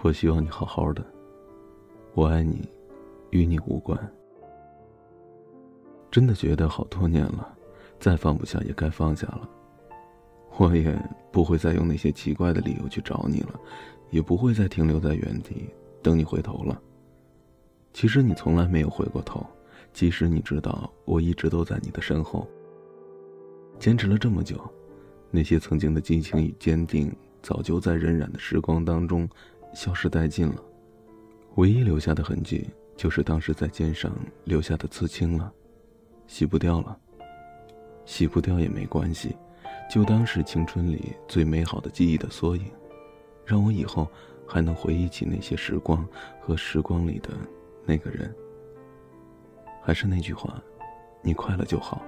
我希望你好好的。我爱你，与你无关。真的觉得好多年了，再放不下也该放下了。我也不会再用那些奇怪的理由去找你了，也不会再停留在原地等你回头了。其实你从来没有回过头，即使你知道我一直都在你的身后。坚持了这么久，那些曾经的激情与坚定，早就在荏苒的时光当中消失殆尽了。唯一留下的痕迹，就是当时在肩上留下的刺青了，洗不掉了。洗不掉也没关系。就当是青春里最美好的记忆的缩影，让我以后还能回忆起那些时光和时光里的那个人。还是那句话，你快乐就好，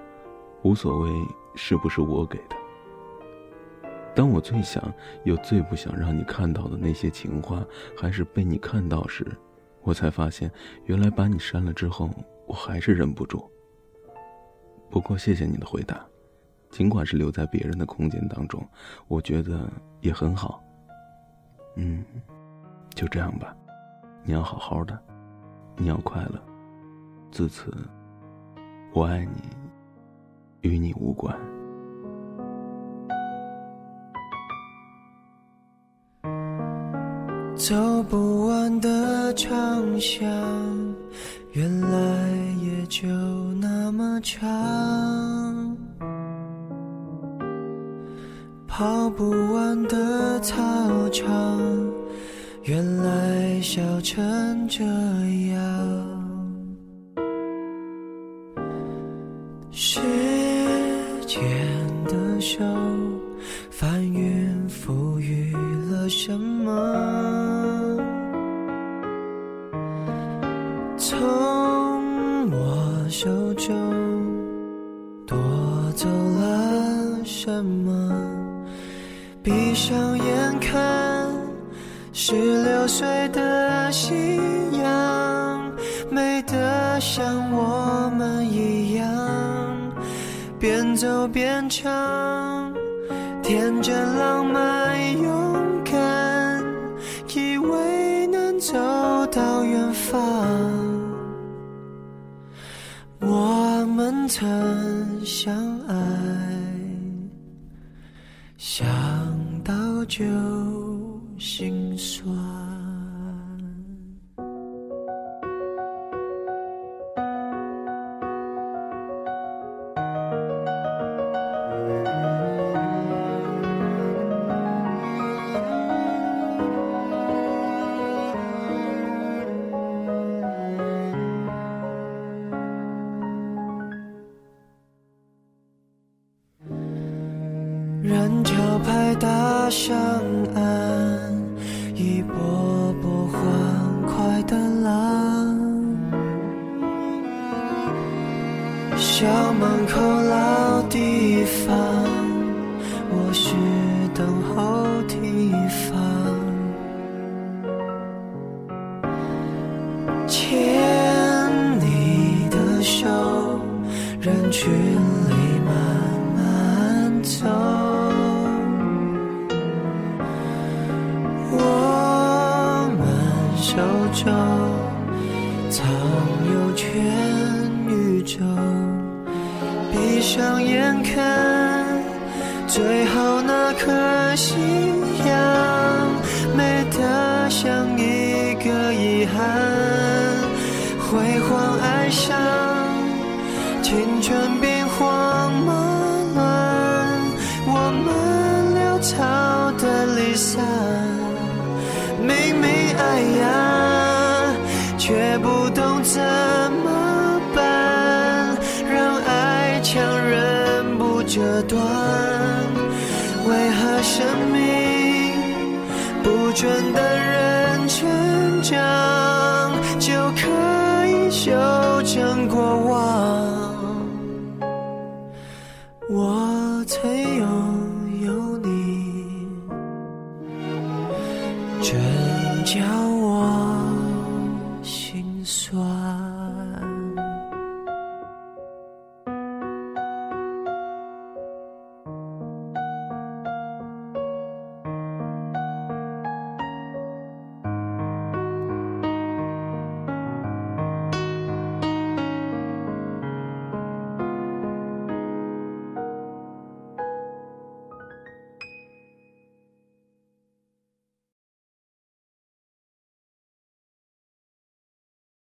无所谓是不是我给的。当我最想又最不想让你看到的那些情话，还是被你看到时，我才发现，原来把你删了之后，我还是忍不住。不过谢谢你的回答。尽管是留在别人的空间当中，我觉得也很好。嗯，就这样吧，你要好好的，你要快乐。自此，我爱你，与你无关。走不完的长巷，原来也就那么长。跑不完的操场，原来笑成这样。时间的手，翻云覆雨了什么？手中夺走了什么？闭上眼看，十六岁的夕阳，美得像我们一样，边走边唱，天真浪漫勇敢，以为能走到远方。我们曾相爱。想到就心酸。人潮拍打上岸，一波波欢快的浪。校门口老地方，我是等候提防。牵你的手，人群里慢慢走。手中藏有全宇宙，闭上眼看最后那颗夕阳，美得像一个遗憾。辉煌爱上青春却不懂怎么办，让爱强忍不折断。为何生命不准等人成长，就可以修正过往？我曾有。断